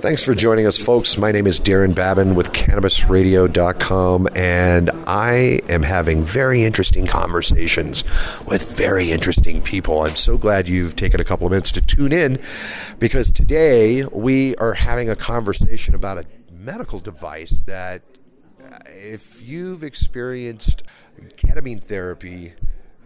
Thanks for joining us, folks. My name is Daron Babin with CannabisRadio.com, and I am having very interesting conversations with very interesting people. I'm so glad you've taken a couple of minutes to tune in because today we are having a conversation about a medical device that, if you've experienced ketamine therapy,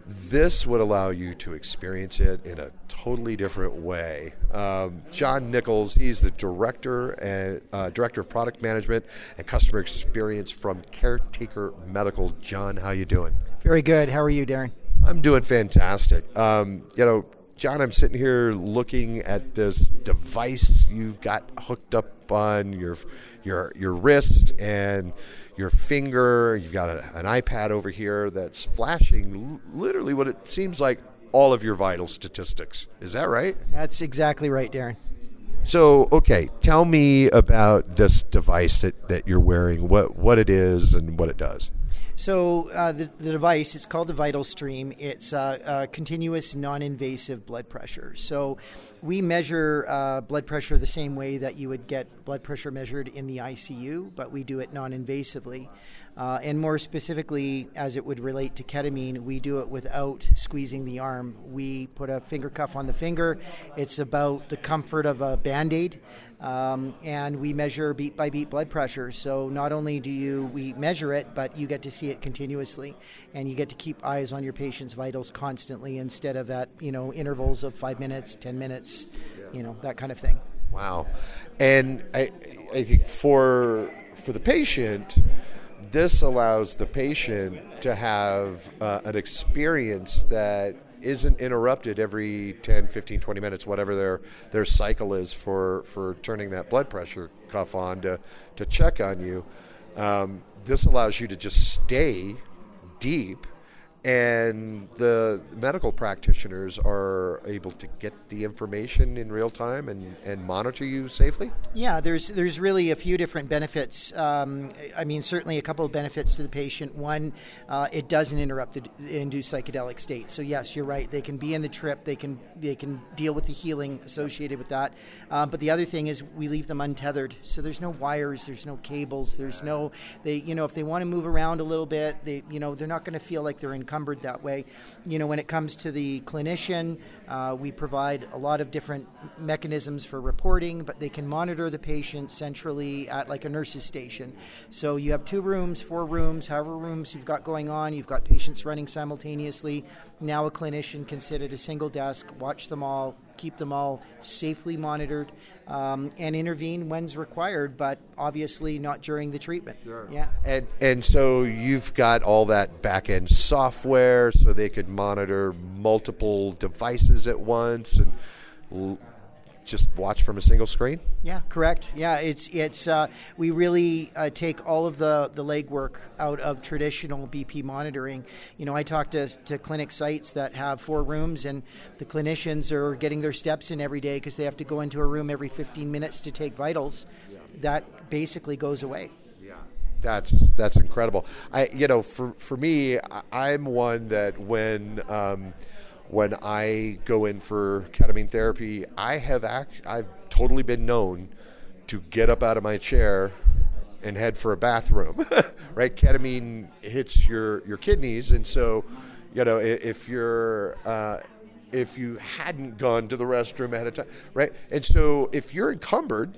this would allow you to experience it in a totally different way. Um, John Nichols, he's the director and uh, director of product management and customer experience from Caretaker Medical. John, how you doing? Very good. How are you, Daron? I'm doing fantastic. Um, you know, John, I'm sitting here looking at this device you've got hooked up on your your your wrist and your finger. You've got a, an iPad over here that's flashing literally what it seems like all of your vital statistics. Is that right? That's exactly right, Daron. So, okay, tell me about this device that, that you're wearing, what, what it is and what it does. So uh, the, the device, it's called the VitalStream. It's uh, continuous non-invasive blood pressure. So we measure uh, blood pressure the same way that you would get blood pressure measured in the ICU, but we do it non-invasively. Uh, and more specifically, as it would relate to ketamine, we do it without squeezing the arm. We put a finger cuff on the finger. It's about the comfort of a band aid. Um, and we measure beat by beat blood pressure. So not only do you we measure it, but you get to see it continuously, and you get to keep eyes on your patient's vitals constantly instead of at you know intervals of five minutes, ten minutes, you know that kind of thing. Wow, and I, I think for for the patient, this allows the patient to have uh, an experience that isn't interrupted every 10, 15, 20 minutes, whatever their their cycle is for, for turning that blood pressure cuff on to, to check on you. Um, this allows you to just stay deep and the medical practitioners are able to get the information in real time and, and monitor you safely? Yeah, there's there's really a few different benefits. Um, I mean, certainly a couple of benefits to the patient. One, uh, it doesn't interrupt the induced psychedelic state. So yes, you're right. They can be in the trip. They can they can deal with the healing associated with that. Uh, but the other thing is we leave them untethered. So there's no wires. There's no cables. There's no they you know if they want to move around a little bit, they you know they're not going to feel like they're in encumbered that way. You know, when it comes to the clinician, uh, we provide a lot of different mechanisms for reporting, but they can monitor the patient centrally at like a nurse's station. So you have two rooms, four rooms, however rooms you've got going on. You've got patients running simultaneously. Now a clinician can sit at a single desk, watch them all, keep them all safely monitored, um, and intervene when's required, but obviously not during the treatment. Sure. Yeah. And and so you've got all that back end software, so they could monitor multiple devices at once and. L- just watch from a single screen? Yeah, correct. Yeah, it's it's uh, we really uh, take all of the the legwork out of traditional BP monitoring. You know, I talk to to clinic sites that have four rooms, and the clinicians are getting their steps in every day because they have to go into a room every 15 minutes to take vitals. Yeah. That basically goes away. Yeah, that's that's incredible. I you know for for me, I'm one that when. Um, when I go in for ketamine therapy, I have act- I've totally been known to get up out of my chair and head for a bathroom. right? Ketamine hits your your kidneys, and so you know if you're uh, if you hadn't gone to the restroom ahead of time, right? And so if you're encumbered,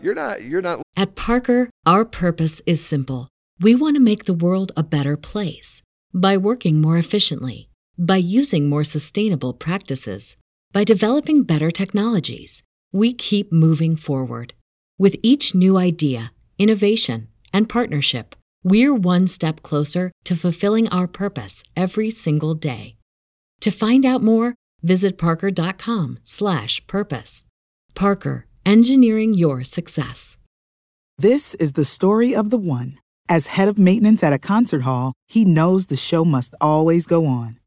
You're not. You're not. At Parker, our purpose is simple. We want to make the world a better place by working more efficiently, by using more sustainable practices, by developing better technologies. We keep moving forward. With each new idea, innovation, and partnership, we're one step closer to fulfilling our purpose every single day. To find out more, visit parker.com/purpose. Parker, engineering your success. This is the story of the one. As head of maintenance at a concert hall, he knows the show must always go on.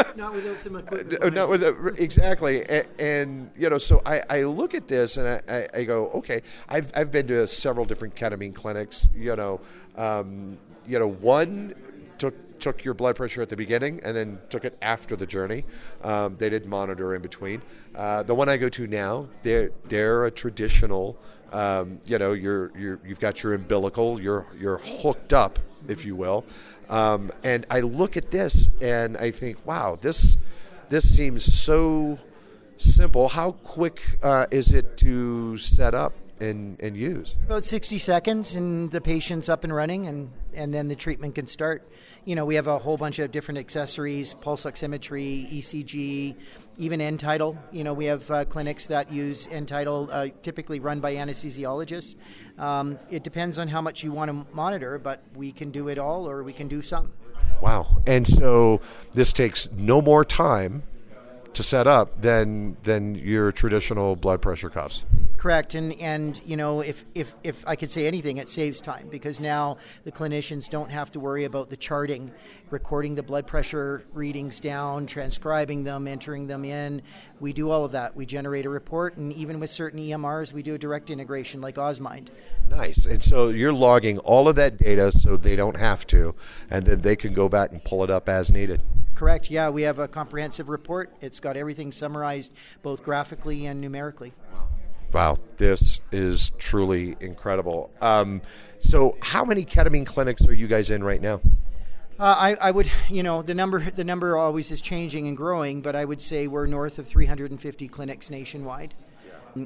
Not without some equipment. Uh, Not with a, exactly, and, and you know, so I, I look at this and I, I, I go, okay, I've, I've been to several different ketamine clinics. You know, um, you know, one took took your blood pressure at the beginning and then took it after the journey. Um, they did monitor in between. Uh, the one I go to now, they're they're a traditional. Um, you know, you're, you're you've got your umbilical. You're you're hooked up, if you will. Um, and I look at this and I think, wow, this this seems so simple. How quick uh, is it to set up and, and use? About 60 seconds, and the patient's up and running, and, and then the treatment can start. You know, we have a whole bunch of different accessories pulse oximetry, ECG, even end-tidal. You know, we have uh, clinics that use end-tidal, uh, typically run by anesthesiologists. Um, it depends on how much you want to monitor, but we can do it all or we can do some. Wow. And so this takes no more time to set up than than your traditional blood pressure cuffs. Correct, and and you know if if if I could say anything, it saves time because now the clinicians don't have to worry about the charting, recording the blood pressure readings down, transcribing them, entering them in. We do all of that. We generate a report, and even with certain EMRs, we do a direct integration like Osmind. Nice. And so you're logging all of that data so they don't have to, and then they can go back and pull it up as needed. Correct. Yeah, we have a comprehensive report. It's got everything summarized both graphically and numerically. Wow, this is truly incredible. Um, so, how many ketamine clinics are you guys in right now? Uh, I, I would, you know, the number the number always is changing and growing, but I would say we're north of 350 clinics nationwide.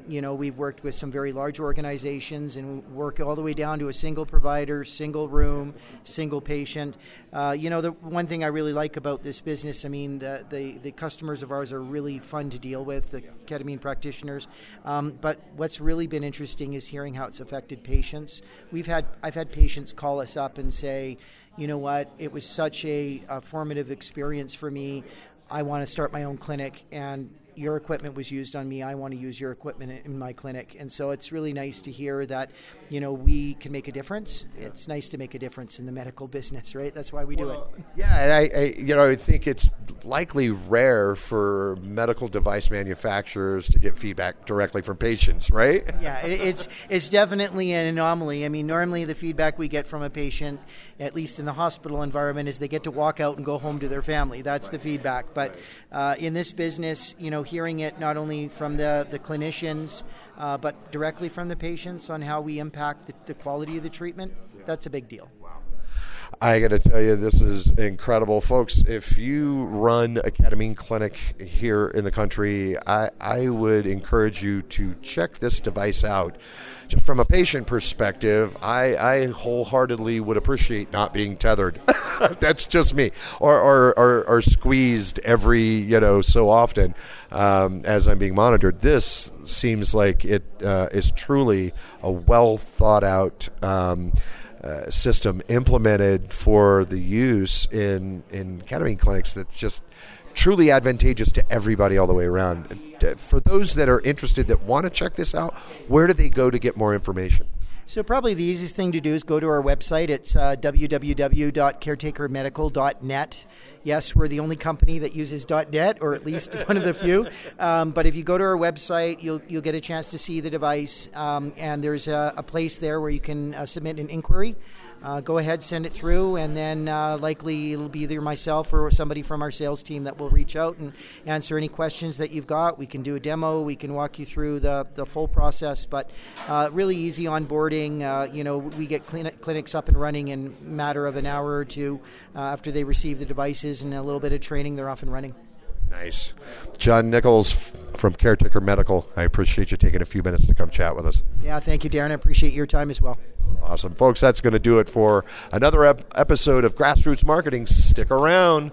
You know, we've worked with some very large organizations and work all the way down to a single provider, single room, single patient. Uh, you know, the one thing I really like about this business, I mean, the, the, the customers of ours are really fun to deal with, the ketamine practitioners. Um, but what's really been interesting is hearing how it's affected patients. We've had I've had patients call us up and say, you know what, it was such a, a formative experience for me. I want to start my own clinic and your equipment was used on me. I want to use your equipment in my clinic. And so it's really nice to hear that, you know, we can make a difference. It's nice to make a difference in the medical business, right? That's why we do it. Yeah, and I, I, you know, I think it's likely rare for medical device manufacturers to get feedback directly from patients, right? Yeah, it, it's it's definitely an anomaly. I mean, normally the feedback we get from a patient, at least in the hospital environment, is they get to walk out and go home to their family. That's the feedback. But uh, in this business, you know, hearing it not only from the the clinicians, uh, but directly from the patients on how we impact the, the quality of the treatment, that's a big deal. I got to tell you, this is incredible, folks. If you run a ketamine clinic here in the country, I, I would encourage you to check this device out. Just from a patient perspective, I, I wholeheartedly would appreciate not being tethered. That's just me, or, or, or, or, squeezed every you know so often um, as I'm being monitored. This seems like it uh, is truly a well thought out. Um, uh, system implemented for the use in in ketamine clinics that's just truly advantageous to everybody all the way around. Uh, for those that are interested that want to check this out, where do they go to get more information? So probably the easiest thing to do is go to our website. It's uh, www.caretakermedical.net. Yes, we're the only company that uses .net, or at least one of the few. Um, but if you go to our website, you'll you'll get a chance to see the device, um, and there's a, a, place there where you can uh, submit an inquiry. Uh, go ahead, send it through, and then uh, likely it'll be either myself or somebody from our sales team that will reach out and answer any questions that you've got. We can do a demo, we can walk you through the, the full process, but uh, really easy onboarding. Uh, you know, we get clinic, clinics up and running in matter of an hour or two uh, after they receive the devices and a little bit of training, they're off and running. Nice. John Nichols from Caretaker Medical, I appreciate you taking a few minutes to come chat with us. Yeah, thank you, Daron. I appreciate your time as well. Awesome. Folks, that's going to do it for another ep- episode of Grassroots Marketing. Stick around.